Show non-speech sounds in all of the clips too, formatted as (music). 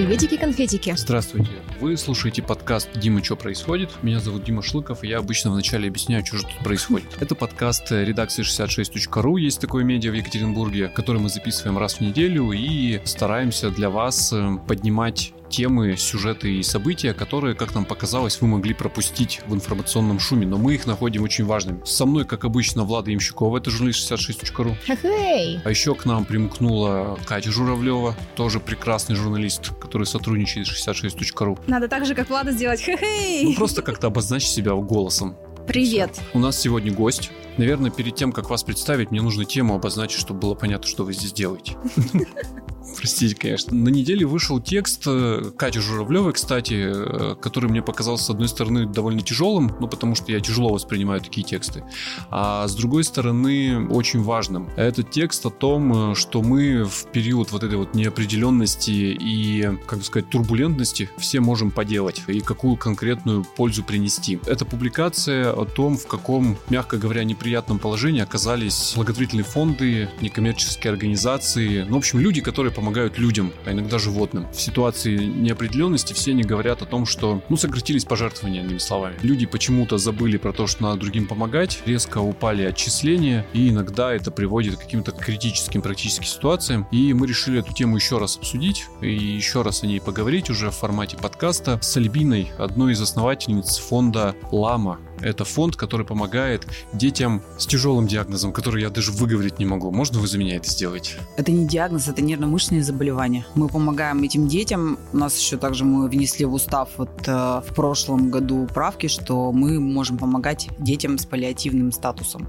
Приветики-конфетики. Здравствуйте. Вы слушаете подкаст «Дима, что происходит?». Меня зовут Дима Шлыков, и я обычно вначале объясняю, что же тут происходит. (laughs) Это подкаст редакции 66.ru, есть такое медиа в Екатеринбурге, который мы записываем раз в неделю и стараемся для вас э, поднимать темы, сюжеты и события, которые, как нам показалось, вы могли пропустить в информационном шуме, но мы их находим очень важными. Со мной, как обычно, Влада Ямщикова, это журналист 66.ru. Хе-хей! А еще к нам примкнула Катя Журавлева, тоже прекрасный журналист, который сотрудничает с 66.ru. Надо так же, как Влада, сделать хе-хей! Ну, просто как-то обозначить себя голосом. Привет! У нас сегодня гость. Наверное, перед тем, как вас представить, мне нужно тему обозначить, чтобы было понятно, что вы здесь делаете. (laughs) Простите, конечно. На неделе вышел текст э, Кати Журавлевой, кстати, э, который мне показался, с одной стороны, довольно тяжелым, ну, потому что я тяжело воспринимаю такие тексты, а с другой стороны, очень важным. Этот текст о том, э, что мы в период вот этой вот неопределенности и, как сказать, турбулентности все можем поделать и какую конкретную пользу принести. Это публикация о том, в каком, мягко говоря, неприятном положении оказались благотворительные фонды, некоммерческие организации, ну, в общем, люди, которые помогают людям, а иногда животным. В ситуации неопределенности все они говорят о том, что, ну, сократились пожертвования, одними словами. Люди почему-то забыли про то, что надо другим помогать, резко упали отчисления, и иногда это приводит к каким-то критическим практическим ситуациям. И мы решили эту тему еще раз обсудить и еще раз о ней поговорить уже в формате подкаста с Альбиной, одной из основательниц фонда «Лама», это фонд, который помогает детям с тяжелым диагнозом, который я даже выговорить не могу. Можно вы за меня это сделаете? Это не диагноз, это нервно-мышечные заболевания. Мы помогаем этим детям. У нас еще также мы внесли в устав вот э, в прошлом году правки, что мы можем помогать детям с паллиативным статусом.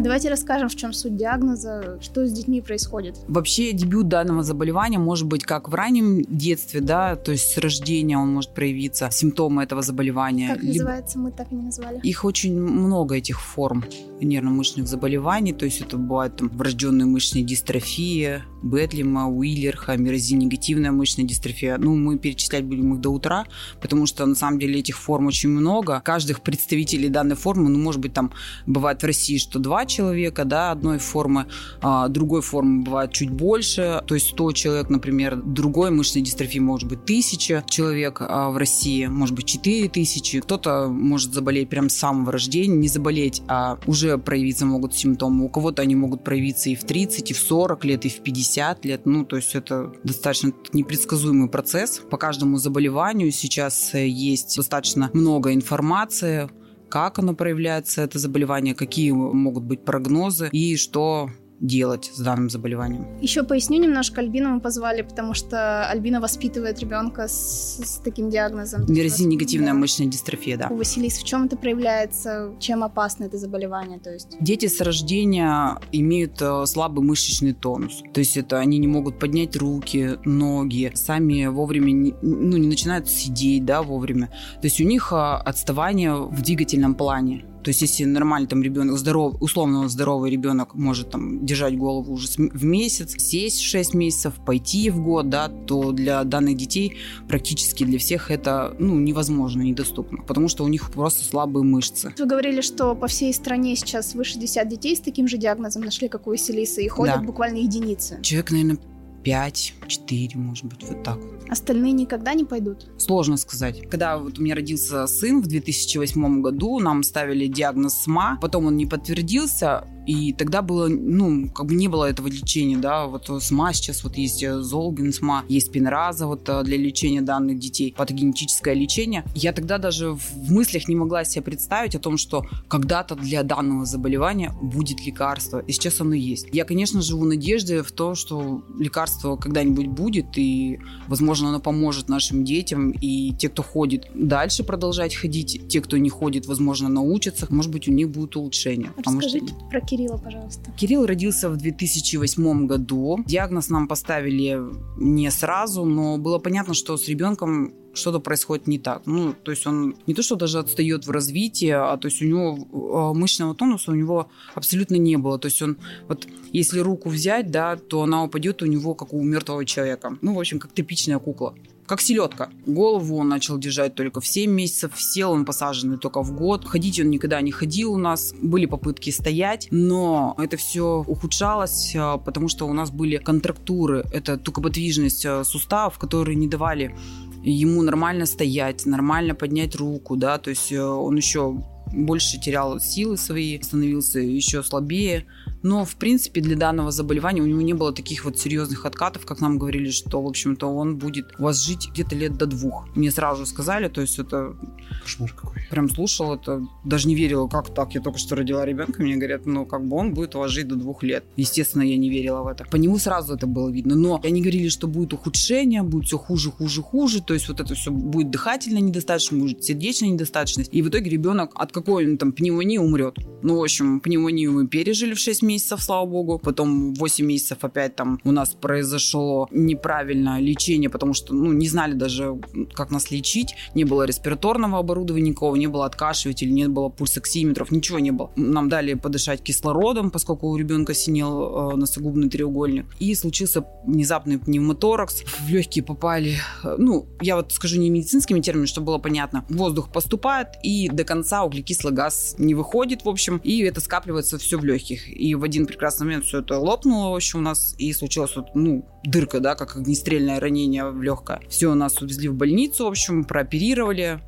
А давайте расскажем, в чем суть диагноза, что с детьми происходит. Вообще дебют данного заболевания может быть как в раннем детстве, да, то есть с рождения он может проявиться, симптомы этого заболевания. Как называется, мы так и не назвали. Их очень много, этих форм нервно-мышечных заболеваний, то есть это бывает там врожденная мышечная дистрофия, Бетлима, Уиллерха, негативная мышечная дистрофия. Ну, мы перечислять будем их до утра, потому что на самом деле этих форм очень много. Каждых представителей данной формы, ну, может быть, там бывает в России, что два человека, да, одной формы, а другой формы бывает чуть больше, то есть 100 человек, например, другой мышечной дистрофии может быть тысяча человек а в России, может быть 4 тысячи. Кто-то может заболеть прям с самого рождения, не заболеть, а уже проявиться могут симптомы. У кого-то они могут проявиться и в 30, и в 40 лет, и в 50 лет. Ну, то есть это достаточно непредсказуемый процесс. По каждому заболеванию сейчас есть достаточно много информации, как оно проявляется, это заболевание, какие могут быть прогнозы и что делать с данным заболеванием. Еще поясню немножко. Альбину мы позвали, потому что Альбина воспитывает ребенка с, с таким диагнозом. Вирозин-негативная да. мышечная дистрофия, да. У Василис в чем это проявляется? Чем опасно это заболевание? То есть? Дети с рождения имеют э, слабый мышечный тонус. То есть это они не могут поднять руки, ноги, сами вовремя не, ну, не начинают сидеть да, вовремя. То есть у них э, отставание в двигательном плане. То есть, если нормальный там ребенок, здоров, условно здоровый ребенок может там держать голову уже в месяц, сесть в 6 месяцев, пойти в год, да, то для данных детей практически для всех это ну, невозможно, недоступно, потому что у них просто слабые мышцы. Вы говорили, что по всей стране сейчас выше 60 детей с таким же диагнозом нашли, как у Василисы, и ходят да. буквально единицы. Человек, наверное, 5, 4, может быть, вот так вот. Остальные никогда не пойдут? Сложно сказать. Когда вот у меня родился сын в 2008 году, нам ставили диагноз СМА, потом он не подтвердился, и тогда было, ну, как бы не было этого лечения, да, вот СМА сейчас вот есть э, Золгин СМА, есть Спинраза вот э, для лечения данных детей, патогенетическое лечение. Я тогда даже в мыслях не могла себе представить о том, что когда-то для данного заболевания будет лекарство, и сейчас оно есть. Я, конечно, живу надеждой в том, что лекарство когда-нибудь будет, и, возможно, оно поможет нашим детям, и те, кто ходит, дальше продолжать ходить, те, кто не ходит, возможно, научатся, может быть, у них будет улучшение. Расскажите что... про Кирилла, пожалуйста. Кирилл родился в 2008 году. Диагноз нам поставили не сразу, но было понятно, что с ребенком что-то происходит не так. Ну, то есть он не то, что даже отстает в развитии, а то есть у него а, мышечного тонуса у него абсолютно не было. То есть он, вот если руку взять, да, то она упадет у него как у мертвого человека. Ну, в общем, как типичная кукла как селедка. Голову он начал держать только в 7 месяцев, сел он посаженный только в год. Ходить он никогда не ходил у нас, были попытки стоять, но это все ухудшалось, а, потому что у нас были контрактуры, это тукоподвижность а, суставов, которые не давали ему нормально стоять, нормально поднять руку, да, то есть э, он еще больше терял силы свои, становился еще слабее. Но, в принципе, для данного заболевания у него не было таких вот серьезных откатов, как нам говорили, что, в общем-то, он будет у вас жить где-то лет до двух. Мне сразу сказали, то есть это... Кошмар какой. Прям слушал это, даже не верила, как так, я только что родила ребенка, мне говорят, ну, как бы он будет у вас жить до двух лет. Естественно, я не верила в это. По нему сразу это было видно. Но они говорили, что будет ухудшение, будет все хуже, хуже, хуже, то есть вот это все будет дыхательная недостаточность, будет сердечная недостаточность. И в итоге ребенок от какой-нибудь там пневмонии умрет. Ну, в общем, пневмонию мы пережили в 6 месяцев, слава богу. Потом 8 месяцев опять там у нас произошло неправильное лечение, потому что, ну, не знали даже, как нас лечить. Не было респираторного оборудования никакого, не было откашивателей, не было пульсоксиметров, ничего не было. Нам дали подышать кислородом, поскольку у ребенка синел э, носогубный треугольник. И случился внезапный пневмоторакс. В легкие попали, э, ну, я вот скажу не медицинскими терминами, чтобы было понятно. Воздух поступает, и до конца углекислый газ не выходит, в общем, и это скапливается все в легких. И в один прекрасный момент все это лопнуло, в общем, у нас, и случилось вот, ну, дырка, да, как огнестрельное ранение в легкое. Все, нас увезли в больницу, в общем, прооперировали,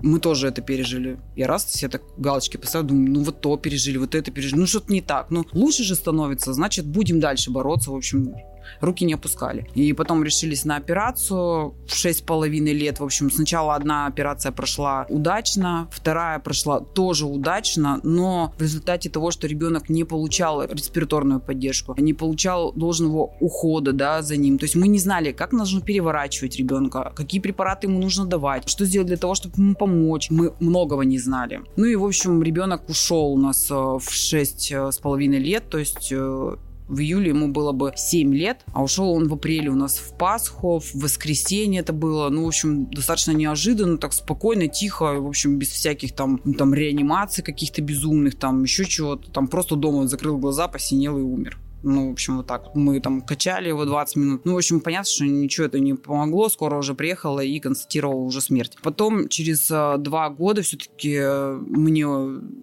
мы тоже это пережили. Я раз себе так галочки поставила, думаю, ну вот то пережили, вот это пережили. Ну что-то не так. Ну лучше же становится, значит, будем дальше бороться. В общем, руки не опускали. И потом решились на операцию в шесть половиной лет. В общем, сначала одна операция прошла удачно, вторая прошла тоже удачно, но в результате того, что ребенок не получал респираторную поддержку, не получал должного ухода да, за ним. То есть мы не знали, как нужно переворачивать ребенка, какие препараты ему нужно давать, что сделать для того, чтобы ему помочь. Мы многого не знали. Ну и, в общем, ребенок ушел у нас э, в шесть э, с половиной лет, то есть э, в июле ему было бы 7 лет, а ушел он в апреле у нас в Пасху, в воскресенье это было. Ну, в общем, достаточно неожиданно, так спокойно, тихо, в общем, без всяких там, ну, там реанимаций каких-то безумных, там еще чего-то. Там просто дома он закрыл глаза, посинел и умер. Ну, в общем, вот так. Мы там качали его 20 минут. Ну, в общем, понятно, что ничего это не помогло. Скоро уже приехала и констатировала уже смерть. Потом, через э, два года все-таки э, мне...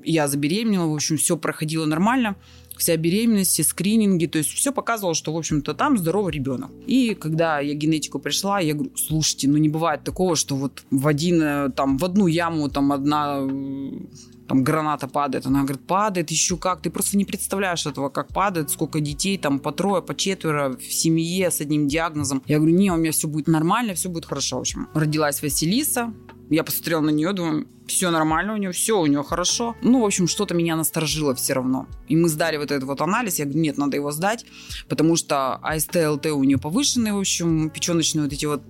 Я забеременела. В общем, все проходило нормально вся беременность, все скрининги, то есть все показывало, что, в общем-то, там здоровый ребенок. И когда я генетику пришла, я говорю, слушайте, ну не бывает такого, что вот в один, э, там, в одну яму там одна э, там граната падает. Она говорит, падает еще как. Ты просто не представляешь этого, как падает, сколько детей, там по трое, по четверо в семье с одним диагнозом. Я говорю, не, у меня все будет нормально, все будет хорошо. В общем, родилась Василиса, я посмотрела на нее, думаю, все нормально у нее, все у нее хорошо. Ну, в общем, что-то меня насторожило все равно. И мы сдали вот этот вот анализ. Я говорю, нет, надо его сдать, потому что АСТ, у нее повышенные, в общем, печеночные вот эти вот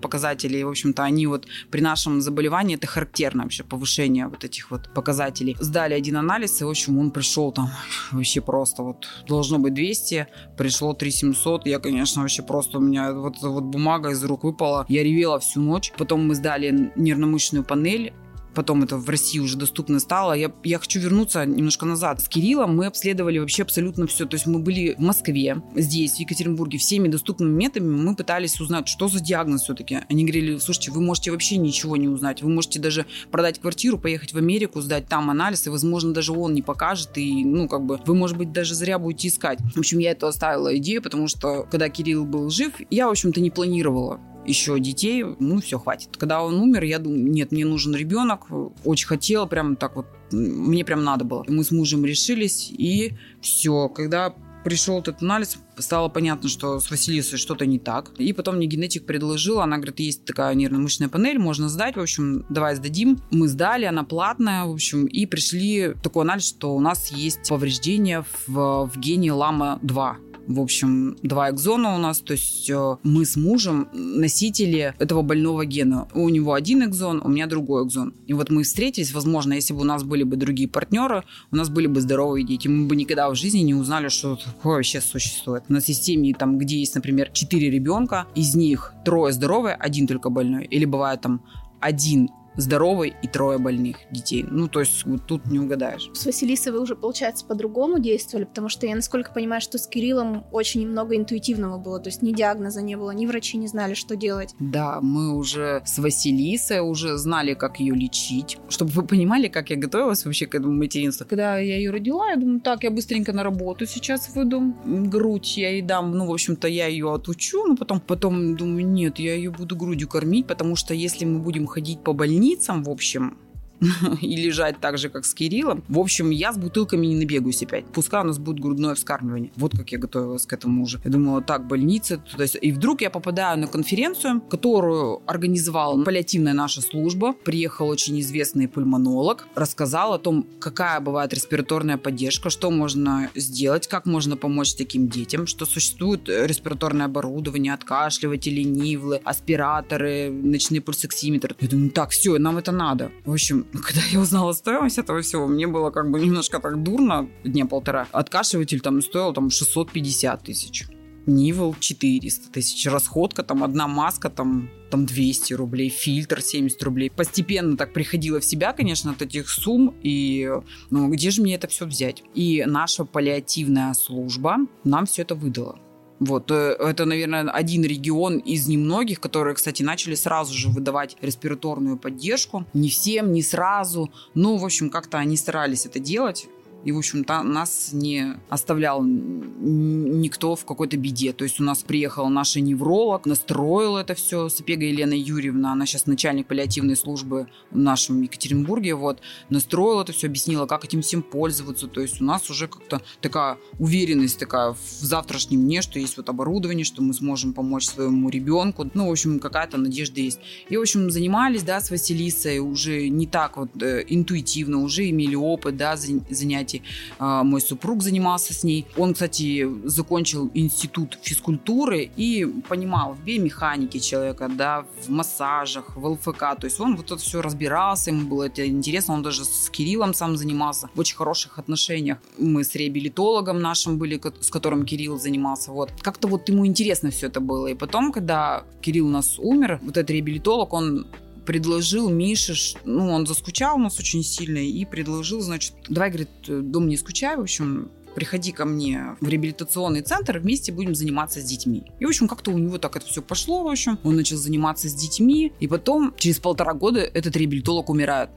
показатели. В общем-то, они вот при нашем заболевании, это характерно вообще, повышение вот этих вот показателей. Сдали один анализ, и, в общем, он пришел там вообще просто вот, должно быть 200, пришло 3700. Я, конечно, вообще просто у меня вот, вот бумага из рук выпала. Я ревела всю ночь. Потом мы сдали нервно-мышечную панель, потом это в России уже доступно стало. Я, я хочу вернуться немножко назад. С Кириллом мы обследовали вообще абсолютно все. То есть мы были в Москве, здесь, в Екатеринбурге, всеми доступными методами мы пытались узнать, что за диагноз все-таки. Они говорили, слушайте, вы можете вообще ничего не узнать. Вы можете даже продать квартиру, поехать в Америку, сдать там анализ, и, возможно, даже он не покажет, и, ну, как бы, вы, может быть, даже зря будете искать. В общем, я это оставила идею, потому что, когда Кирилл был жив, я, в общем-то, не планировала еще детей, ну, все, хватит. Когда он умер, я думаю, нет, мне нужен ребенок, очень хотела, прям так вот, мне прям надо было. Мы с мужем решились, и все. Когда пришел этот анализ, стало понятно, что с Василисой что-то не так. И потом мне генетик предложила, она говорит, есть такая нервно-мышечная панель, можно сдать, в общем, давай сдадим. Мы сдали, она платная, в общем, и пришли такой анализ, что у нас есть повреждение в, в гене лама-2 в общем, два экзона у нас, то есть э, мы с мужем носители этого больного гена. У него один экзон, у меня другой экзон. И вот мы встретились, возможно, если бы у нас были бы другие партнеры, у нас были бы здоровые дети, мы бы никогда в жизни не узнали, что такое вообще существует. Есть семьи, там, где есть, например, четыре ребенка, из них трое здоровые, один только больной. Или бывает там один здоровый и трое больных детей. Ну, то есть вот тут не угадаешь. С Василисой вы уже, получается, по-другому действовали, потому что я, насколько понимаю, что с Кириллом очень много интуитивного было, то есть ни диагноза не было, ни врачи не знали, что делать. Да, мы уже с Василисой уже знали, как ее лечить. Чтобы вы понимали, как я готовилась вообще к этому материнству. Когда я ее родила, я думаю, так, я быстренько на работу сейчас выйду, грудь я ей дам, ну, в общем-то, я ее отучу, но потом, потом думаю, нет, я ее буду грудью кормить, потому что если мы будем ходить по больнице, больницам, в общем, (laughs) и лежать так же, как с Кириллом. В общем, я с бутылками не набегаюсь опять. Пускай у нас будет грудное вскармливание. Вот как я готовилась к этому уже. Я думала, так, больница. То есть, и вдруг я попадаю на конференцию, которую организовала паллиативная наша служба. Приехал очень известный пульмонолог, рассказал о том, какая бывает респираторная поддержка, что можно сделать, как можно помочь таким детям, что существует респираторное оборудование, откашливатели, нивлы, аспираторы, ночные пульсоксиметры. Я думаю, так, все, нам это надо. В общем, когда я узнала стоимость этого всего, мне было как бы немножко так дурно, дня полтора. Откашиватель там стоил там 650 тысяч. Нивел 400 тысяч, расходка, там одна маска, там, там 200 рублей, фильтр 70 рублей. Постепенно так приходила в себя, конечно, от этих сумм, и ну, где же мне это все взять? И наша паллиативная служба нам все это выдала. Вот, э, это, наверное, один регион из немногих, которые, кстати, начали сразу же выдавать респираторную поддержку. Не всем, не сразу. Но, в общем, как-то они старались это делать. И, в общем-то, нас не оставлял никто в какой-то беде. То есть у нас приехал наш невролог, настроил это все. Сапега Елена Юрьевна, она сейчас начальник паллиативной службы в нашем Екатеринбурге, вот, настроила это все, объяснила, как этим всем пользоваться. То есть у нас уже как-то такая уверенность такая в завтрашнем дне, что есть вот оборудование, что мы сможем помочь своему ребенку. Ну, в общем, какая-то надежда есть. И, в общем, занимались, да, с Василисой уже не так вот э, интуитивно, уже имели опыт, да, занятий кстати, а, мой супруг занимался с ней. Он, кстати, закончил институт физкультуры и понимал в биомеханике человека, да, в массажах, в ЛФК. То есть он вот это все разбирался, ему было это интересно. Он даже с Кириллом сам занимался в очень хороших отношениях. Мы с реабилитологом нашим были, с которым Кирилл занимался. Вот. Как-то вот ему интересно все это было. И потом, когда Кирилл у нас умер, вот этот реабилитолог, он предложил Мише, ну, он заскучал у нас очень сильно и предложил, значит, давай, говорит, дом не скучай, в общем, приходи ко мне в реабилитационный центр, вместе будем заниматься с детьми. И, в общем, как-то у него так это все пошло, в общем. Он начал заниматься с детьми, и потом, через полтора года, этот реабилитолог умирает.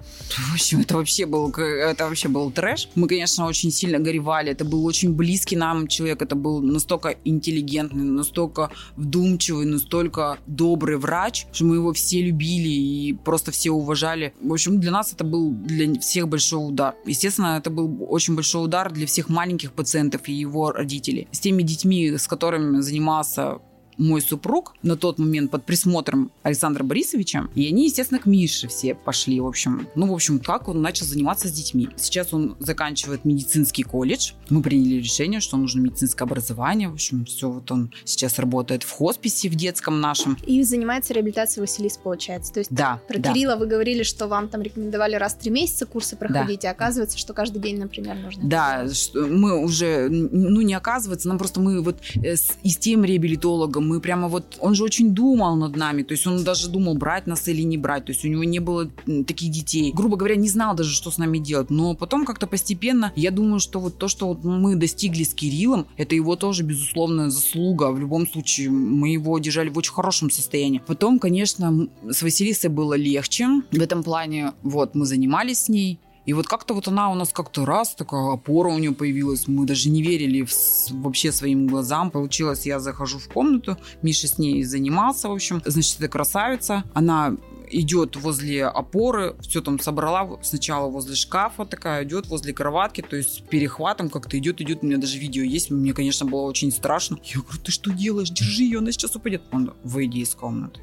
В общем, это вообще был, это вообще был трэш. Мы, конечно, очень сильно горевали. Это был очень близкий нам человек. Это был настолько интеллигентный, настолько вдумчивый, настолько добрый врач, что мы его все любили и просто все уважали. В общем, для нас это был для всех большой удар. Естественно, это был очень большой удар для всех маленьких маленьких пациентов и его родителей. С теми детьми, с которыми занимался мой супруг на тот момент под присмотром Александра Борисовича. И они, естественно, к Мише все пошли, в общем. Ну, в общем, как он начал заниматься с детьми. Сейчас он заканчивает медицинский колледж. Мы приняли решение, что нужно медицинское образование. В общем, все, вот он сейчас работает в хосписе в детском нашем. И занимается реабилитацией Василис, получается. То есть да, про да. Кирилла вы говорили, что вам там рекомендовали раз в три месяца курсы проходить, да. а оказывается, что каждый день, например, нужно. Да, мы уже, ну не оказывается, нам просто мы вот э, с, и с тем реабилитологом мы прямо вот... Он же очень думал над нами, то есть он даже думал, брать нас или не брать, то есть у него не было таких детей. Грубо говоря, не знал даже, что с нами делать. Но потом как-то постепенно, я думаю, что вот то, что вот мы достигли с Кириллом, это его тоже, безусловно, заслуга. В любом случае, мы его держали в очень хорошем состоянии. Потом, конечно, с Василисой было легче. В этом плане, вот, мы занимались с ней, и вот как-то вот она у нас как-то раз, такая опора у нее появилась. Мы даже не верили в, вообще своим глазам. Получилось, я захожу в комнату, Миша с ней занимался, в общем. Значит, это красавица. Она идет возле опоры, все там собрала сначала возле шкафа такая, идет возле кроватки, то есть перехватом как-то идет, идет. У меня даже видео есть, мне, конечно, было очень страшно. Я говорю, ты что делаешь? Держи ее, она сейчас упадет. Он, выйди из комнаты.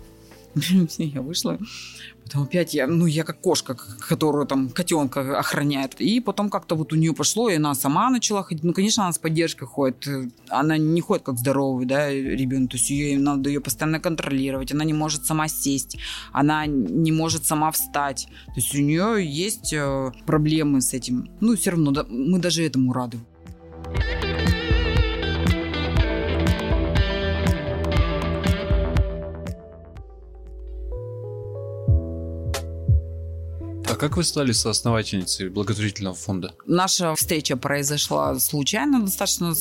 (laughs) Я вышла, Потом опять я, ну, я как кошка, которую там котенка охраняет. И потом как-то вот у нее пошло, и она сама начала ходить. Ну, конечно, она с поддержкой ходит. Она не ходит как здоровый, да, ребенок. То есть ее, надо ее постоянно контролировать. Она не может сама сесть. Она не может сама встать. То есть у нее есть э, проблемы с этим. Ну, все равно, да, мы даже этому рады. Как вы стали соосновательницей благотворительного фонда? Наша встреча произошла случайно достаточно.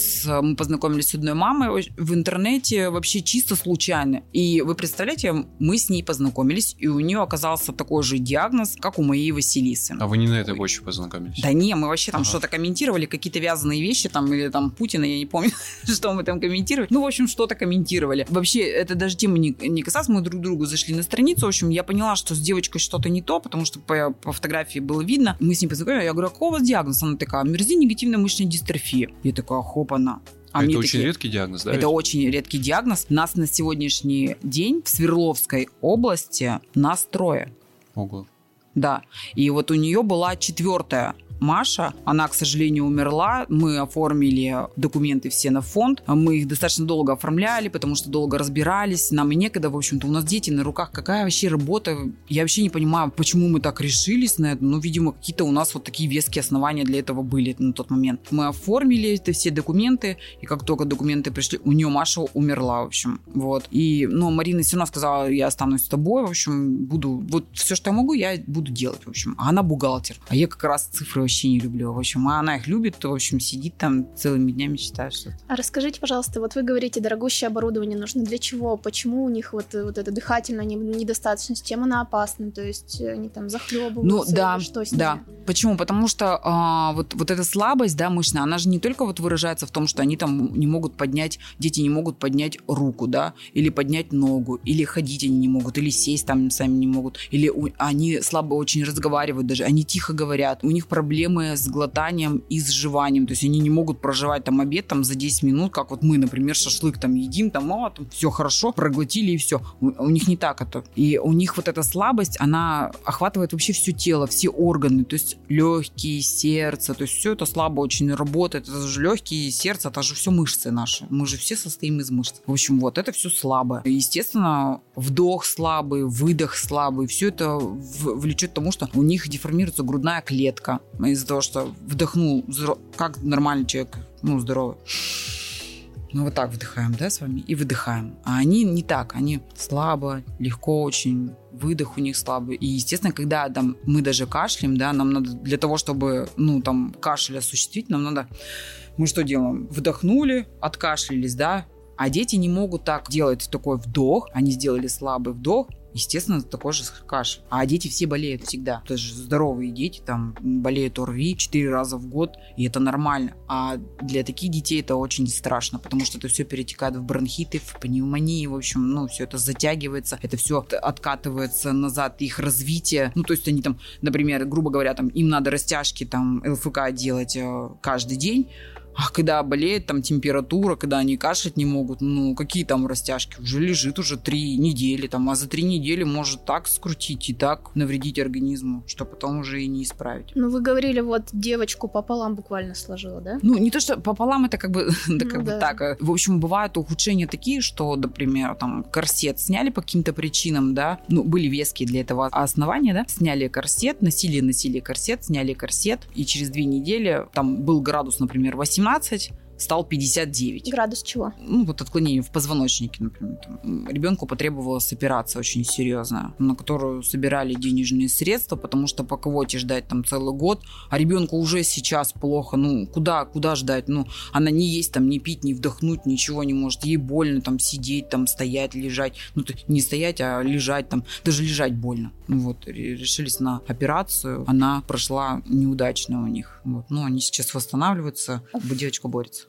Мы познакомились с одной мамой в интернете, вообще чисто случайно. И вы представляете, мы с ней познакомились, и у нее оказался такой же диагноз, как у моей Василисы. А вы не на этой почве познакомились? Да не, мы вообще там ага. что-то комментировали, какие-то вязаные вещи там, или там Путина, я не помню, (laughs) что мы там комментировали. Ну, в общем, что-то комментировали. Вообще, это даже тема не, не касалось, мы друг другу зашли на страницу, в общем, я поняла, что с девочкой что-то не то, потому что по, по фотографии было видно. Мы с ней познакомились, я говорю, а какого у вас диагноз? Она такая, мерзи негативная мышечная дистрофия. Я такая, хоп, она. А это очень такие, редкий диагноз, да? Это ведь? очень редкий диагноз. Нас на сегодняшний день в Свердловской области нас трое. Ого. Да. И вот у нее была четвертая Маша. Она, к сожалению, умерла. Мы оформили документы все на фонд. Мы их достаточно долго оформляли, потому что долго разбирались. Нам и некогда, в общем-то. У нас дети на руках. Какая вообще работа? Я вообще не понимаю, почему мы так решились на это. Ну, видимо, какие-то у нас вот такие веские основания для этого были на тот момент. Мы оформили это все документы, и как только документы пришли, у нее Маша умерла, в общем. Вот. И, но Марина все равно сказала, я останусь с тобой, в общем, буду, вот все, что я могу, я буду делать, в общем. А она бухгалтер. А я как раз цифры вообще не люблю. В общем, а она их любит, то, в общем, сидит там целыми днями, читает что-то. А расскажите, пожалуйста, вот вы говорите, дорогущее оборудование нужно для чего? Почему у них вот, вот это дыхательная недостаточность? Чем она опасна? То есть они там захлебываются? Ну, да, что с ними? да. Почему? Потому что а, вот, вот эта слабость, да, мышечная, она же не только вот выражается в том, что они там не могут поднять, дети не могут поднять руку, да, или поднять ногу, или ходить они не могут, или сесть там сами не могут, или у, они слабо очень разговаривают даже, они тихо говорят, у них проблемы с глотанием и с жеванием. То есть они не могут проживать там обед там за 10 минут, как вот мы, например, шашлык там едим, там, о, там все хорошо, проглотили и все. У, у них не так это. И у них вот эта слабость, она охватывает вообще все тело, все органы, то есть легкие, сердце, то есть все это слабо очень работает. Это же легкие, сердце, это же все мышцы наши. Мы же все состоим из мышц. В общем, вот это все слабо. Естественно, вдох слабый, выдох слабый, все это влечет к тому, что у них деформируется грудная клетка из-за того, что вдохнул, как нормальный человек, ну, здоровый. Мы вот так вдыхаем, да, с вами, и выдыхаем. А они не так, они слабо, легко очень, выдох у них слабый. И, естественно, когда там мы даже кашляем, да, нам надо для того, чтобы, ну, там, кашель осуществить, нам надо... Мы что делаем? Вдохнули, откашлялись, да, а дети не могут так делать такой вдох, они сделали слабый вдох, естественно, такой же кашель. А дети все болеют всегда. Это же здоровые дети, там, болеют ОРВИ 4 раза в год, и это нормально. А для таких детей это очень страшно, потому что это все перетекает в бронхиты, в пневмонии, в общем, ну, все это затягивается, это все откатывается назад, их развитие. Ну, то есть они там, например, грубо говоря, там, им надо растяжки, там, ЛФК делать э, каждый день, а когда болеет там температура, когда они кашлять не могут, ну какие там растяжки? Уже лежит уже три недели там, а за три недели может так скрутить и так навредить организму, что потом уже и не исправить. Ну вы говорили, вот девочку пополам буквально сложила, да? Ну не то, что пополам, это как бы, (laughs) да, как ну, бы да. так. В общем, бывают ухудшения такие, что, например, там корсет сняли по каким-то причинам, да, ну были веские для этого основания, да, сняли корсет, носили, носили корсет, сняли корсет, и через две недели там был градус, например, 18 20 стал 59. Градус чего? Ну, вот отклонение в позвоночнике, например. Там. Ребенку потребовалась операция очень серьезная, на которую собирали денежные средства, потому что по кого-то ждать там целый год, а ребенку уже сейчас плохо, ну, куда, куда ждать? Ну, она не есть там, не пить, не вдохнуть, ничего не может. Ей больно там сидеть, там стоять, лежать. Ну, то не стоять, а лежать там. Даже лежать больно. Ну, вот, решились на операцию. Она прошла неудачно у них. Вот. Ну, они сейчас восстанавливаются, девочка борется.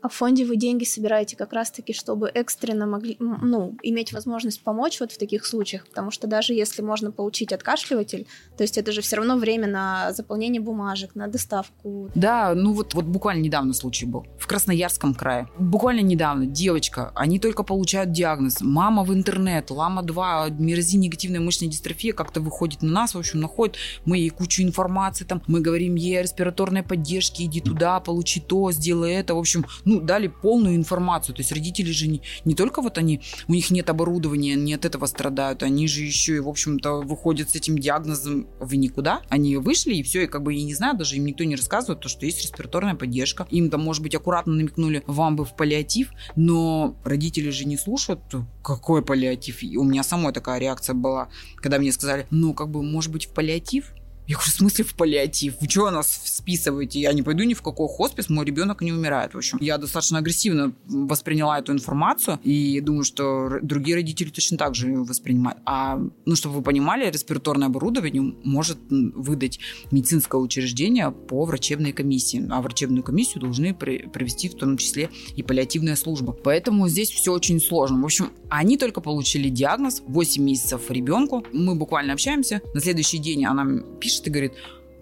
А в фонде вы деньги собираете как раз-таки, чтобы экстренно могли, ну, иметь возможность помочь вот в таких случаях, потому что даже если можно получить откашливатель, то есть это же все равно время на заполнение бумажек, на доставку. Да, ну вот, вот буквально недавно случай был в Красноярском крае. Буквально недавно девочка, они только получают диагноз. Мама в интернет, лама-2, мирозин, негативная мышечная дистрофия как-то выходит на нас, в общем, находит. Мы ей кучу информации там, мы говорим ей о респираторной поддержке, иди туда, получи то, сделай это. В общем, ну, дали полную информацию. То есть родители же не, не только вот они, у них нет оборудования, не от этого страдают, они же еще и, в общем-то, выходят с этим диагнозом в никуда. Они вышли, и все, и как бы и не знаю, даже им никто не рассказывает, то, что есть респираторная поддержка. Им там, может быть, аккуратно намекнули, вам бы в паллиатив, но родители же не слушают, какой паллиатив. И у меня самой такая реакция была, когда мне сказали, ну, как бы, может быть, в паллиатив? Я говорю, в смысле в паллиатив? Вы что нас списываете? Я не пойду ни в какой хоспис, мой ребенок не умирает. В общем, я достаточно агрессивно восприняла эту информацию и думаю, что другие родители точно так же воспринимают. А, ну, чтобы вы понимали, респираторное оборудование может выдать медицинское учреждение по врачебной комиссии. А врачебную комиссию должны провести в том числе и паллиативная служба. Поэтому здесь все очень сложно. В общем, они только получили диагноз 8 месяцев ребенку. Мы буквально общаемся. На следующий день она пишет и говорит,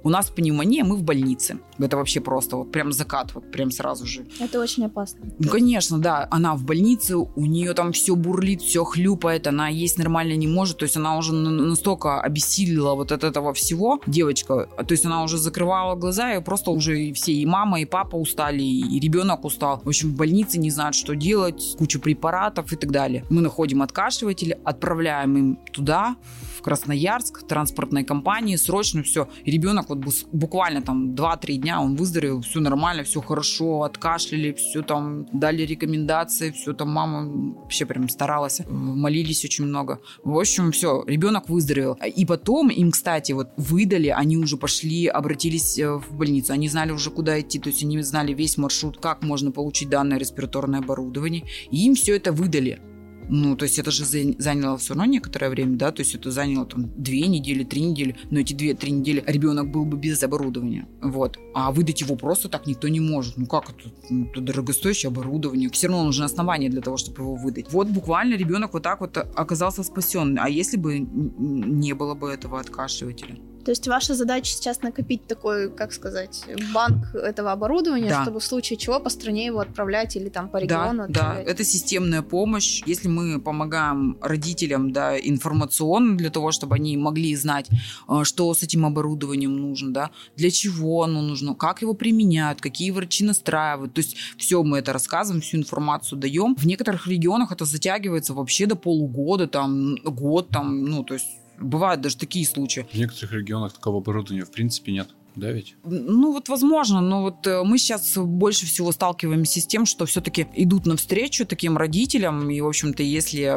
у нас пневмония, мы в больнице. Это вообще просто вот прям закат, вот прям сразу же. Это очень опасно. Ну, конечно, да. Она в больнице, у нее там все бурлит, все хлюпает, она есть нормально не может. То есть она уже настолько обессилила вот от этого всего, девочка. То есть она уже закрывала глаза, и просто уже все и мама, и папа устали, и ребенок устал. В общем, в больнице не знают, что делать, кучу препаратов и так далее. Мы находим откашливатели, отправляем им туда, Красноярск, транспортной компании, срочно все. И ребенок вот буквально там 2-3 дня он выздоровел, все нормально, все хорошо, откашляли, все там дали рекомендации, все там мама вообще прям старалась, молились очень много. В общем, все, ребенок выздоровел. И потом им, кстати, вот выдали, они уже пошли, обратились э, в больницу, они знали уже, куда идти, то есть они знали весь маршрут, как можно получить данное респираторное оборудование, и им все это выдали. Ну, то есть это же заняло все равно некоторое время, да, то есть это заняло там две недели, три недели, но эти две-три недели ребенок был бы без оборудования, вот. А выдать его просто так никто не может. Ну как это? Ну, это дорогостоящее оборудование. Все равно нужно основание для того, чтобы его выдать. Вот буквально ребенок вот так вот оказался спасен. А если бы не было бы этого откашливателя? То есть ваша задача сейчас накопить такой, как сказать, банк этого оборудования, да. чтобы в случае чего по стране его отправлять или там по региону да, отправлять. Да, это системная помощь. Если мы помогаем родителям да, информационно для того, чтобы они могли знать, э, что с этим оборудованием нужно, да, для чего оно нужно, как его применяют, какие врачи настраивают. То есть все мы это рассказываем, всю информацию даем. В некоторых регионах это затягивается вообще до полугода, там, год, там, ну, то есть Бывают даже такие случаи. В некоторых регионах такого оборудования в принципе нет да ведь? Ну вот возможно, но вот э, мы сейчас больше всего сталкиваемся с тем, что все-таки идут навстречу таким родителям, и, в общем-то, если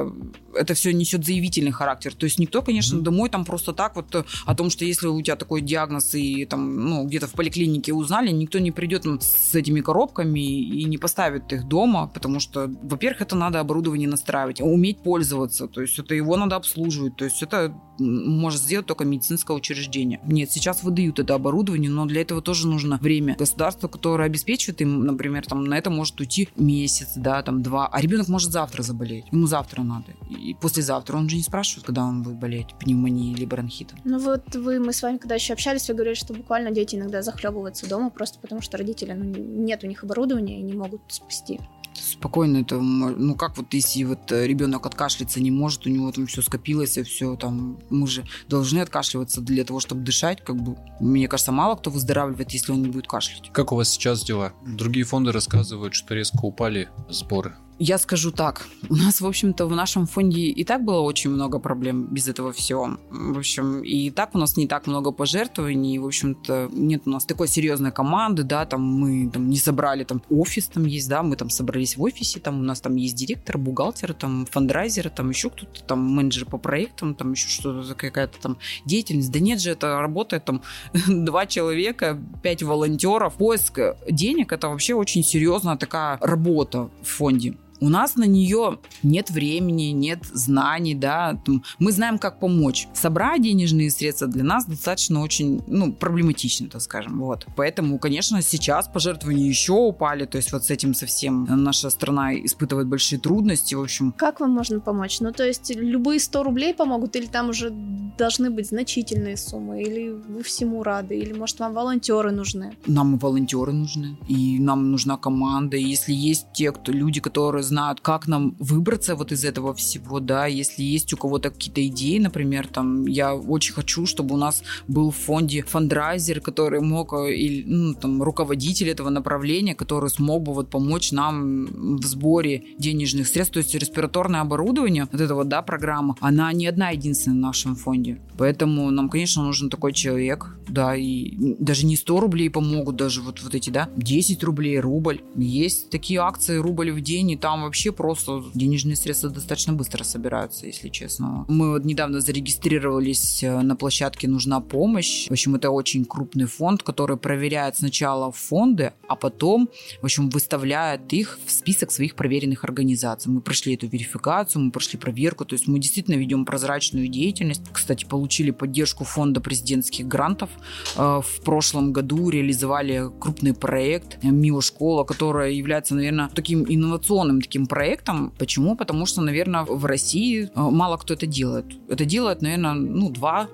это все несет заявительный характер, то есть никто, конечно, mm-hmm. домой там просто так вот э, о том, что если у тебя такой диагноз и там, ну, где-то в поликлинике узнали, никто не придет с этими коробками и не поставит их дома, потому что, во-первых, это надо оборудование настраивать, уметь пользоваться, то есть это его надо обслуживать, то есть это может сделать только медицинское учреждение. Нет, сейчас выдают это оборудование, но для этого тоже нужно время. Государство, которое обеспечивает им, например, там на это может уйти месяц, да, там два, а ребенок может завтра заболеть, ему завтра надо. И послезавтра он же не спрашивает, когда он будет болеть, пневмонией или бронхитом. Ну вот вы, мы с вами когда еще общались, вы говорили, что буквально дети иногда захлебываются дома просто потому, что родители, ну, нет у них оборудования и не могут спасти спокойно это, ну как вот если вот э, ребенок откашляться не может, у него там все скопилось, и все там, мы же должны откашливаться для того, чтобы дышать, как бы, мне кажется, мало кто выздоравливает, если он не будет кашлять. Как у вас сейчас дела? Другие фонды рассказывают, что резко упали сборы я скажу так. У нас, в общем-то, в нашем фонде и так было очень много проблем без этого всего. В общем, и так у нас не так много пожертвований. В общем-то, нет у нас такой серьезной команды, да, там мы там не собрали, там офис там есть, да, мы там собрались в офисе, там у нас там есть директор, бухгалтер, там фандрайзер, там еще кто-то, там менеджер по проектам, там еще что-то, какая-то там деятельность. Да нет же, это работает там (laughs) два человека, пять волонтеров. Поиск денег – это вообще очень серьезная такая работа в фонде у нас на нее нет времени, нет знаний, да, мы знаем, как помочь. Собрать денежные средства для нас достаточно очень, ну, проблематично, так скажем, вот. Поэтому, конечно, сейчас пожертвования еще упали, то есть вот с этим совсем наша страна испытывает большие трудности, в общем. Как вам можно помочь? Ну, то есть любые 100 рублей помогут, или там уже должны быть значительные суммы, или вы всему рады, или, может, вам волонтеры нужны? Нам волонтеры нужны, и нам нужна команда, и если есть те, кто, люди, которые знают, как нам выбраться вот из этого всего, да, если есть у кого-то какие-то идеи, например, там, я очень хочу, чтобы у нас был в фонде фандрайзер, который мог, э, или, ну, там, руководитель этого направления, который смог бы вот помочь нам в сборе денежных средств, то есть респираторное оборудование, вот эта вот, да, программа, она не одна единственная в нашем фонде, поэтому нам, конечно, нужен такой человек, да, и даже не 100 рублей помогут, даже вот, вот эти, да, 10 рублей, рубль, есть такие акции рубль в день, и там там вообще просто денежные средства достаточно быстро собираются, если честно. Мы вот недавно зарегистрировались э, на площадке «Нужна помощь». В общем, это очень крупный фонд, который проверяет сначала фонды, а потом, в общем, выставляет их в список своих проверенных организаций. Мы прошли эту верификацию, мы прошли проверку, то есть мы действительно ведем прозрачную деятельность. Кстати, получили поддержку фонда президентских грантов. Э, в прошлом году реализовали крупный проект «Мио школа», которая является, наверное, таким инновационным таким проектом. Почему? Потому что, наверное, в России э, мало кто это делает. Это делает, наверное, ну, два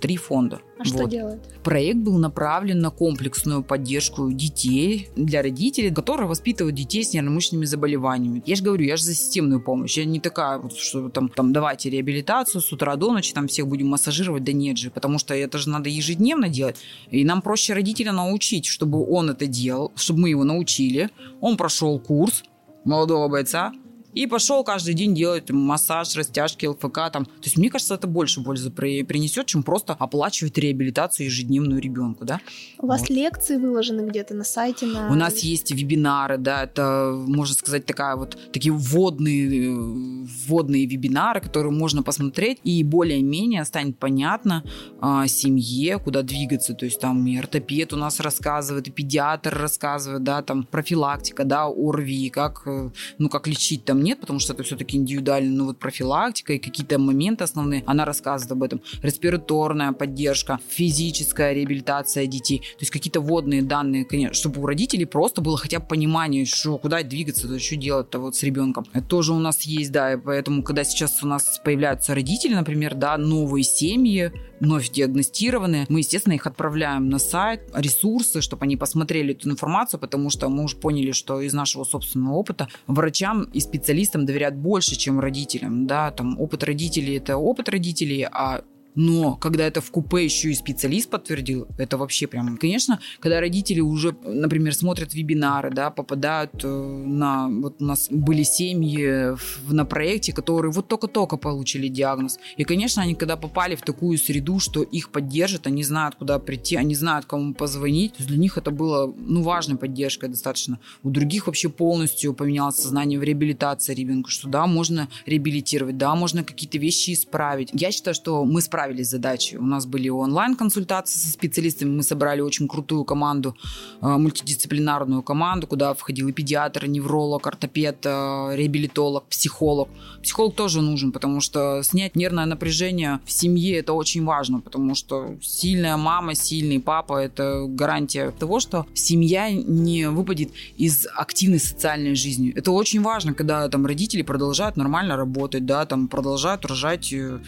три фонда. А вот. что делает? Проект был направлен на комплексную поддержку детей для родителей, которые воспитывают детей с нервно-мышечными заболеваниями. Я же говорю, я же за системную помощь. Я не такая, вот, что там, там давайте реабилитацию с утра до ночи, там всех будем массажировать. Да нет же, потому что это же надо ежедневно делать. И нам проще родителя научить, чтобы он это делал, чтобы мы его научили. Он прошел курс молодого бойца, и пошел каждый день делать массаж, растяжки, ЛФК. Там. То есть, мне кажется, это больше пользы принесет, чем просто оплачивать реабилитацию ежедневную ребенку. Да? У вас вот. лекции выложены где-то на сайте? На... У нас есть вебинары, да, это, можно сказать, такая вот, такие вводные, вводные вебинары, которые можно посмотреть, и более-менее станет понятно а, семье, куда двигаться. То есть там и ортопед у нас рассказывает, и педиатр рассказывает, да, там профилактика, да, ОРВИ, как, э, ну, как лечить там нет, потому что это все-таки индивидуально, ну вот профилактика и какие-то моменты основные, она рассказывает об этом. Респираторная поддержка, физическая реабилитация детей, то есть какие-то водные данные, конечно, чтобы у родителей просто было хотя бы понимание, что куда двигаться, то что делать-то вот с ребенком. Это тоже у нас есть, да, и поэтому, когда сейчас у нас появляются родители, например, да, новые семьи, вновь диагностированные, мы, естественно, их отправляем на сайт, ресурсы, чтобы они посмотрели эту информацию, потому что мы уже поняли, что из нашего собственного опыта врачам и специалистам доверяют больше, чем родителям, да, там опыт родителей это опыт родителей, а но когда это в купе еще и специалист подтвердил, это вообще прям... Конечно, когда родители уже, например, смотрят вебинары, да, попадают э, на... Вот у нас были семьи на проекте, которые вот только-только получили диагноз. И, конечно, они когда попали в такую среду, что их поддержат, они знают, куда прийти, они знают, кому позвонить. То есть для них это было, ну, важной поддержкой достаточно. У других вообще полностью поменялось сознание в реабилитации ребенка, что да, можно реабилитировать, да, можно какие-то вещи исправить. Я считаю, что мы справились справились с задачей. У нас были онлайн-консультации со специалистами, мы собрали очень крутую команду, э, мультидисциплинарную команду, куда входил и педиатр, и невролог, ортопед, э, реабилитолог, психолог. Психолог тоже нужен, потому что снять нервное напряжение в семье это очень важно, потому что сильная мама, сильный папа это гарантия того, что семья не выпадет из активной социальной жизни. Это очень важно, когда там родители продолжают нормально работать, да, там продолжают рожать э,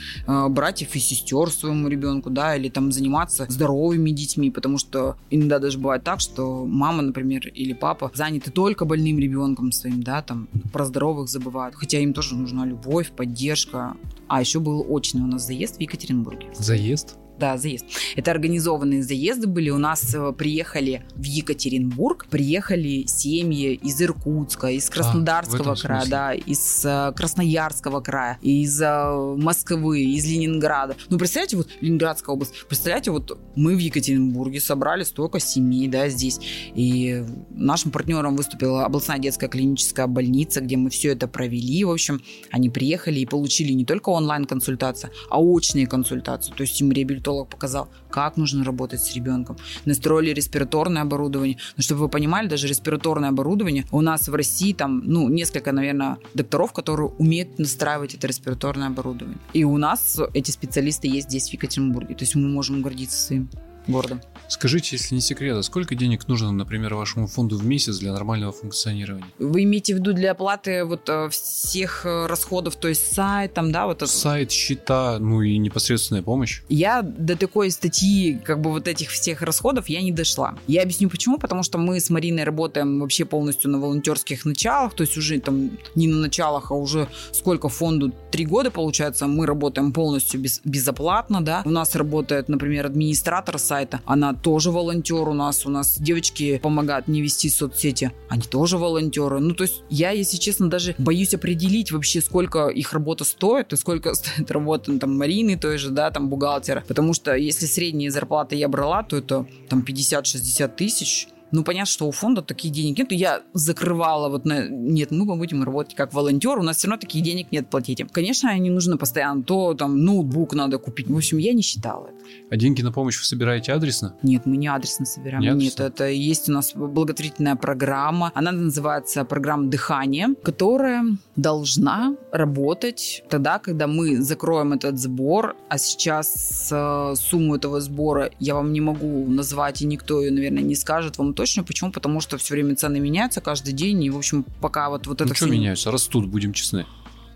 братьев и сестер сестер своему ребенку, да, или там заниматься здоровыми детьми, потому что иногда даже бывает так, что мама, например, или папа заняты только больным ребенком своим, да, там про здоровых забывают, хотя им тоже нужна любовь, поддержка. А еще был очный у нас заезд в Екатеринбурге. Заезд? Да, заезд. Это организованные заезды были. У нас э, приехали в Екатеринбург, приехали семьи из Иркутска, из а, Краснодарского а, края, да, из э, Красноярского края, из э, Москвы, из Ленинграда. Ну, представляете, вот Ленинградская область, представляете, вот мы в Екатеринбурге собрали столько семей, да, здесь. И нашим партнером выступила областная детская клиническая больница, где мы все это провели. В общем, они приехали и получили не только онлайн-консультации, а очные консультации. То есть им реабилитолог реабилитолог показал, как нужно работать с ребенком. Настроили респираторное оборудование. Но чтобы вы понимали, даже респираторное оборудование у нас в России там, ну, несколько, наверное, докторов, которые умеют настраивать это респираторное оборудование. И у нас эти специалисты есть здесь, в Екатеринбурге. То есть мы можем гордиться своим городом. Скажите, если не секрет, а сколько денег нужно, например, вашему фонду в месяц для нормального функционирования? Вы имеете в виду для оплаты вот э, всех э, расходов, то есть сайт, там, да, вот это? Сайт, счета, ну и непосредственная помощь. Я до такой статьи, как бы вот этих всех расходов я не дошла. Я объясню почему, потому что мы с Мариной работаем вообще полностью на волонтерских началах, то есть уже там не на началах, а уже сколько фонду, три года получается, мы работаем полностью без, безоплатно, да. У нас работает, например, администратор сайта, она тоже волонтер у нас. У нас девочки помогают не вести соцсети. Они тоже волонтеры. Ну, то есть я, если честно, даже боюсь определить вообще, сколько их работа стоит и сколько (laughs) стоит работа там Марины той же, да, там бухгалтера. Потому что если средние зарплаты я брала, то это там 50-60 тысяч Ну, понятно, что у фонда таких денег нет. Я закрывала вот на... Нет, мы будем работать как волонтер, у нас все равно таких денег нет, платите. Конечно, они нужны постоянно. То там ноутбук надо купить. В общем, я не считала это. А деньги на помощь вы собираете адресно? Нет, мы не адресно собираем. Не Нет, адресно? это есть у нас благотворительная программа. Она называется программа «Дыхание», которая должна работать тогда, когда мы закроем этот сбор. А сейчас э, сумму этого сбора я вам не могу назвать, и никто ее, наверное, не скажет вам точно. Почему? Потому что все время цены меняются каждый день. И, в общем, пока вот, вот это ну, что всё не- меняются? Растут, будем честны.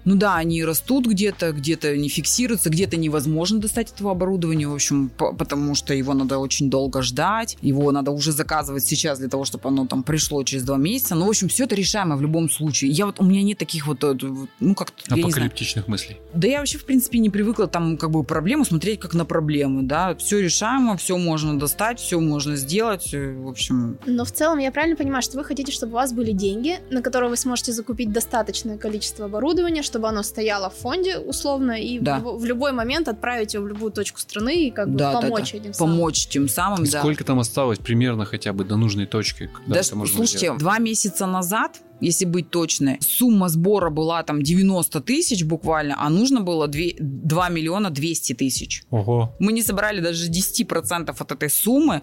Ну да, они растут где-то, где-то не фиксируются, где-то невозможно достать этого оборудования, в общем, по- потому что его надо очень долго ждать, его надо уже заказывать сейчас для того, чтобы оно там пришло через два месяца. Ну, в общем, все это решаемо в любом случае. Я вот, у меня нет таких вот, э, ну, как. Апокалиптичных мыслей. Да я вообще, в принципе, не привыкла там как бы проблему смотреть как на проблему, да. Все решаемо, все можно достать, все можно сделать, э, в общем. Но в целом я правильно понимаю, что вы хотите, чтобы у вас были деньги, на которые вы сможете закупить достаточное количество оборудования, чтобы оно стояло в фонде условно, и Да. в, в любой момент отправить его в любую точку страны и как бы Да, да, помочь да. этим самым. Помочь тем самым, И да. Сколько там осталось примерно хотя бы до нужной точки? Когда Да, это можно слушайте, сделать? два месяца назад, если быть точной, сумма сбора была там 90 тысяч буквально, а нужно было 2, 2 миллиона 200 тысяч. Ого. Мы не собрали даже 10% от этой суммы.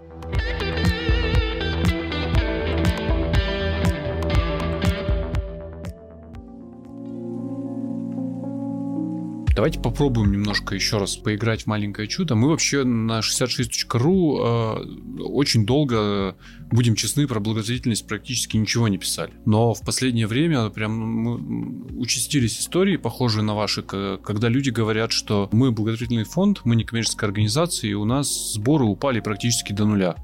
Давайте попробуем немножко еще раз поиграть в маленькое чудо. Мы вообще на 66.ru э, очень долго, будем честны, про благотворительность практически ничего не писали. Но в последнее время прям участились истории, похожие на ваши, когда люди говорят, что мы благотворительный фонд, мы не коммерческая организация, и у нас сборы упали практически до нуля.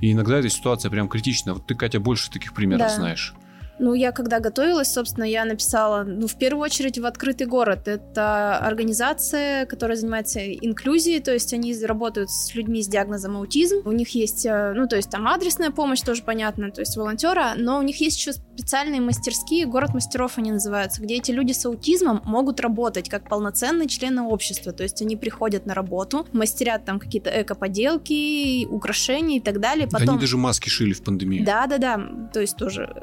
И иногда эта ситуация прям критична. Вот ты, Катя, больше таких примеров Да. знаешь. Ну, я когда готовилась, собственно, я написала, ну, в первую очередь, в «Открытый город». Это организация, которая занимается инклюзией, то есть они работают с людьми с диагнозом аутизм. У них есть, э, ну, то есть там адресная помощь, тоже понятно, то есть волонтера, но у них есть еще специальные мастерские, город мастеров они называются, где эти люди с аутизмом могут работать как полноценные члены общества, то есть они приходят на работу, мастерят там какие-то эко-поделки, украшения и так далее. Потом... Они даже маски шили в пандемию. Да, да, да. То есть тоже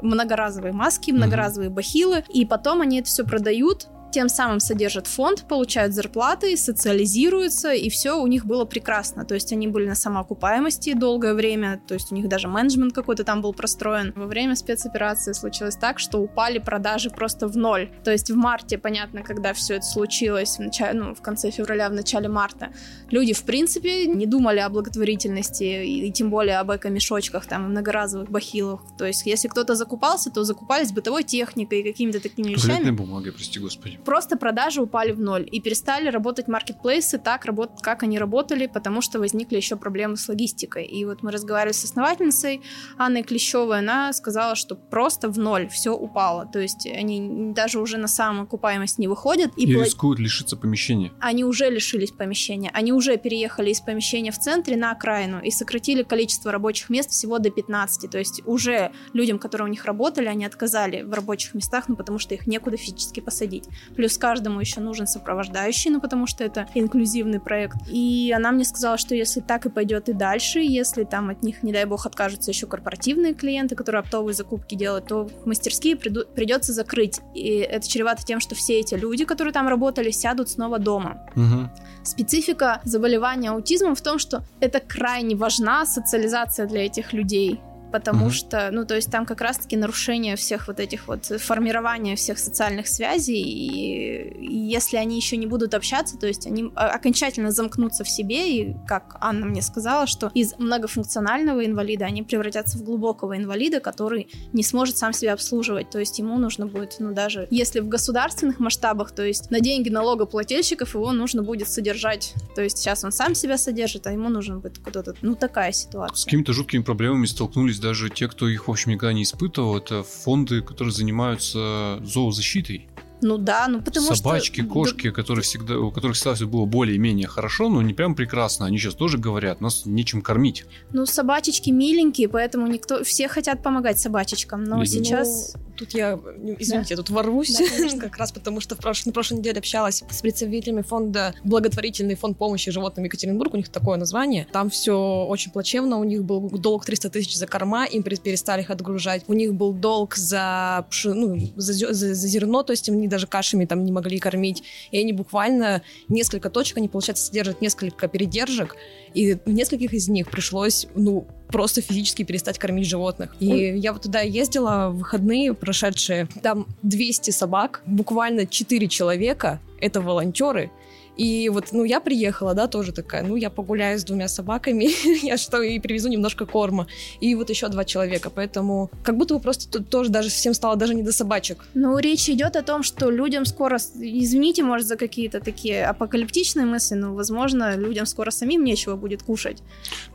многоразовые маски, многоразовые бахилы. И потом они это все продают. Тем самым содержат фонд, получают зарплаты, социализируются, и все у них было прекрасно. То есть они были на самоокупаемости долгое время, то есть у них даже менеджмент какой-то там был простроен. Во время спецоперации случилось так, что упали продажи просто в ноль. То есть в марте, понятно, когда все это случилось, в, начале, ну, в конце февраля, в начале марта, люди, в принципе, не думали о благотворительности, и, и тем более об эко-мешочках, там, многоразовых бахилах. То есть, если кто-то закупался, то закупались бытовой техникой и какими-то такими вещами. Туалетной бумагой, прости господи. Просто продажи упали в ноль, и перестали работать маркетплейсы так, как они работали, потому что возникли еще проблемы с логистикой. И вот мы разговаривали с основательницей Анной Клещевой, она сказала, что просто в ноль все упало. То есть они даже уже на самоокупаемость не выходят. И, И, пла- рискуют лишиться помещения. они уже лишились помещения. Они уже переехали из помещения в центре на окраину и сократили количество рабочих мест всего до 15. То есть уже людям, которые у них работали, они отказали в рабочих местах, ну потому что их некуда физически посадить. Плюс каждому еще нужен сопровождающий, ну потому что это инклюзивный проект. И она мне сказала, что если так и пойдет и дальше, если там от них, не дай бог, откажутся еще корпоративные клиенты, которые оптовые закупки делают, то мастерские приду- придется закрыть. И это чревато тем, что все эти люди, которые там работали, сядут снова дома. Мгм. Специфика заболевания аутизмом в том, что это крайне важна социализация для этих людей. Потому Мгм. что, ну, то есть там как раз-таки нарушение всех вот этих вот, формирования всех социальных связей, и, и если они еще не будут общаться, то есть они а, окончательно замкнутся в себе, и как Анна мне сказала, что из многофункционального инвалида они превратятся в глубокого инвалида, который не сможет сам себя обслуживать, то есть ему нужно будет, ну, даже если в государственных масштабах, то есть на деньги налогоплательщиков его нужно будет содержать, то есть сейчас он сам себя содержит, а ему нужен будет кто-то, ну, такая С ситуация. какими-то жуткими проблемами столкнулись даже те, кто их, в общем, никогда не испытывал. Это фонды, которые занимаются зоозащитой. Ну да, ну потому Собачки, что... кошки, которые всегда, у которых всегда все было более-менее хорошо, но не прям прекрасно. Они сейчас тоже говорят, нас нечем кормить. Ну, собачечки миленькие, поэтому никто... Все хотят помогать собачечкам, но Лиза. сейчас... Тут я, извините, да. тут ворвусь, да, (laughs) как раз потому что в прош... на прошлой неделе общалась с представителями фонда благотворительный фонд помощи животным Екатеринбург, у них такое название. Там все очень плачевно, у них был долг 300 тысяч за корма, им перестали их отгружать. У них был долг за, ну, за, за, за зерно, то есть они даже кашами там не могли кормить. И они буквально несколько точек, они, получается, содержат несколько передержек, и в нескольких из них пришлось, ну, просто физически перестать кормить животных. И Ой. я вот туда ездила в выходные прошедшие. Там 200 собак, буквально 4 человека, это волонтеры, и вот, ну, я приехала, да, тоже такая, ну, я погуляю с двумя собаками, (laughs) я что, и привезу немножко корма. И вот еще два человека, поэтому как будто бы просто тут тоже даже всем стало даже не до собачек. Ну, речь идет о том, что людям скоро, извините, может, за какие-то такие апокалиптичные мысли, но, возможно, людям скоро самим нечего будет кушать.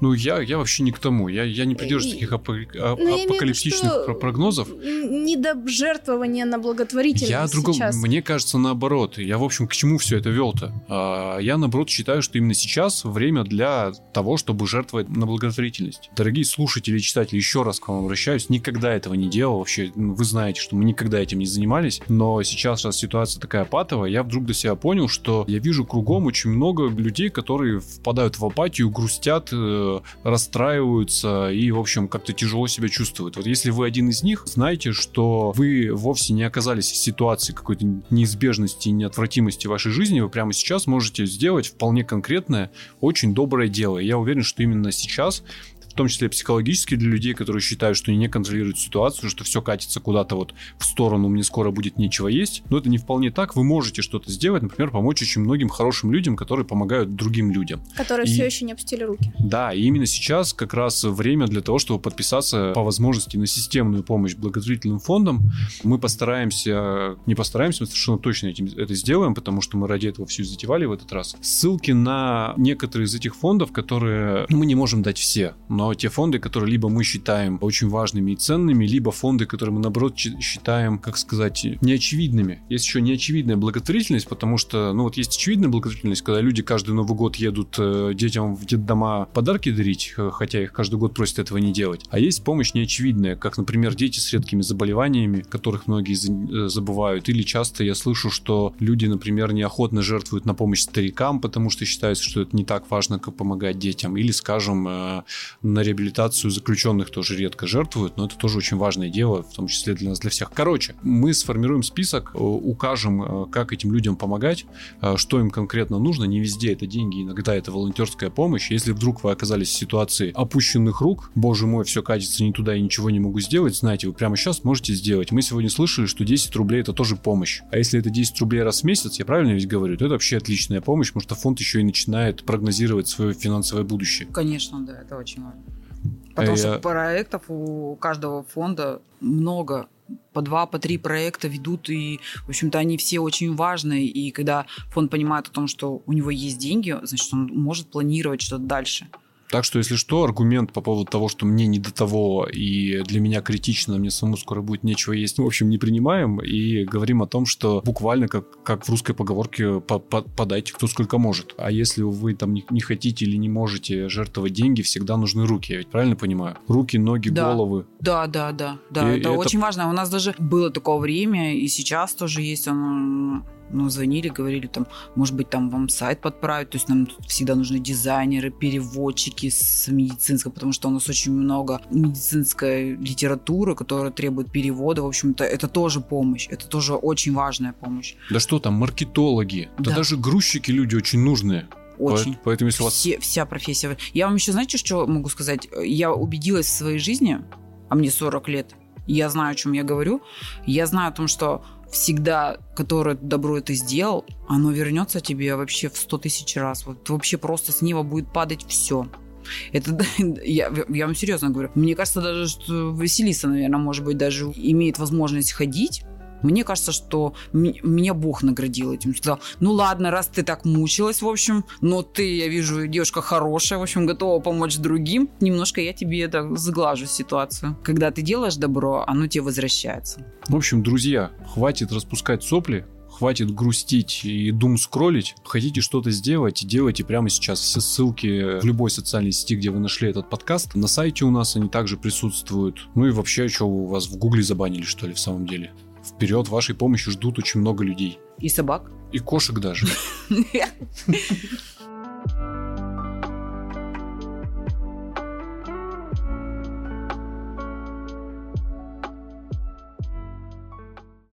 Ну, я, я вообще не к тому. Я, я не придерживаюсь таких апо- ну, апокалиптичных виду, прогнозов. Не до жертвования на благотворительность Я другом, мне кажется, наоборот. Я, в общем, к чему все это вел-то? А, я, наоборот, считаю, что именно сейчас время для того, чтобы жертвовать на благотворительность. Дорогие слушатели и читатели, еще раз к вам обращаюсь. Никогда этого не делал. Вообще, ну, вы знаете, что мы никогда этим не занимались. Но сейчас, раз ситуация такая патовая, я вдруг для себя понял, что я вижу кругом очень много людей, которые впадают в апатию, грустят, э, расстраиваются и, в общем, как-то тяжело себя чувствуют. Вот если вы один из них, знайте, что вы вовсе не оказались в ситуации какой-то неизбежности и неотвратимости вашей жизни. Вы прямо сейчас сейчас можете сделать вполне конкретное, очень доброе дело. Я уверен, что именно сейчас том числе психологически для людей, которые считают, что они не контролируют ситуацию, что все катится куда-то вот в сторону, мне скоро будет нечего есть. Но это не вполне так. Вы можете что-то сделать, например, помочь очень многим хорошим людям, которые помогают другим людям. Которые и... все еще не опустили руки. Да, и именно сейчас как раз время для того, чтобы подписаться по возможности на системную помощь благотворительным фондам. Мы постараемся, не постараемся, мы совершенно точно этим, это сделаем, потому что мы ради этого все затевали в этот раз. Ссылки на некоторые из этих фондов, которые ну, мы не можем дать все, но те фонды, которые либо мы считаем очень важными и ценными, либо фонды, которые мы, наоборот, считаем, как сказать, неочевидными. Есть еще неочевидная благотворительность, потому что, ну вот есть очевидная благотворительность, когда люди каждый Новый год едут э, детям в детдома подарки дарить, э, хотя их каждый год просят этого не делать. А есть помощь неочевидная, как, например, дети с редкими заболеваниями, которых многие э, забывают. Или часто я слышу, что люди, например, неохотно жертвуют на помощь старикам, потому что считается, что это не так важно, как помогать детям. Или, скажем, на реабилитацию заключенных тоже редко жертвуют, но это тоже очень важное дело, в том числе для нас, для всех. Короче, мы сформируем список, э, укажем, э, как этим людям помогать, э, что им конкретно нужно. Не везде это деньги, иногда это волонтерская помощь. Если вдруг вы оказались в ситуации опущенных рук, боже мой, все катится не туда и ничего не могу сделать, знаете, вы прямо сейчас можете сделать. Мы сегодня слышали, что 10 рублей это тоже помощь. А если это 10 рублей раз в месяц, я правильно ведь говорю, то это вообще отличная помощь, потому что фонд еще и начинает прогнозировать свое финансовое будущее. Конечно, да, это очень важно. Потому а что я... проектов у каждого фонда много по два, по три проекта ведут, и, в общем-то, они все очень важные. И когда фонд понимает о том, что у него есть деньги, значит, он может планировать что-то дальше. Так что, если что, аргумент по поводу того, что мне не до того и для меня критично, мне самому скоро будет нечего есть, в общем, не принимаем и говорим о том, что буквально как, как в русской поговорке по -по подайте кто сколько может. А если вы там не, не хотите или не можете жертвовать деньги, всегда нужны руки, я ведь правильно понимаю? Руки, ноги, да. головы. Да, да, да, да. И это, это очень важно. У нас даже было такое время, и сейчас тоже есть оно ну, звонили, говорили, там, может быть, там вам сайт подправить, то есть нам тут всегда нужны дизайнеры, переводчики с медицинской, потому что у нас очень много медицинской литературы, которая требует перевода, в общем-то, это тоже помощь, это тоже очень важная помощь. Да что там, маркетологи, да, да даже грузчики люди очень нужные. Очень. Поэтому если у вас... Все, вся профессия. Я вам еще, знаете, что могу сказать? Я убедилась в своей жизни, а мне 40 лет, я знаю, о чем я говорю. Я знаю о том, что всегда, которое добро это сделал, оно вернется тебе вообще в сто тысяч раз. Вот вообще просто с неба будет падать все. Это (laughs) я, я вам серьезно говорю. Мне кажется, даже что Василиса, наверное, может быть, даже имеет возможность ходить мне кажется, что меня Бог наградил этим. Сказал, ну ладно, раз ты так мучилась, в общем, но ты, я вижу, девушка хорошая, в общем, готова помочь другим, немножко я тебе это сглажу ситуацию. Когда ты делаешь добро, оно тебе возвращается. В общем, друзья, хватит распускать сопли, хватит грустить и дум скролить. Хотите что-то сделать, делайте прямо сейчас. Все ссылки в любой социальной сети, где вы нашли этот подкаст. На сайте у нас они также присутствуют. Ну и вообще, что у вас в гугле забанили, что ли, в самом деле? вперед вашей помощи ждут очень много людей. И собак. И кошек даже. (laughs)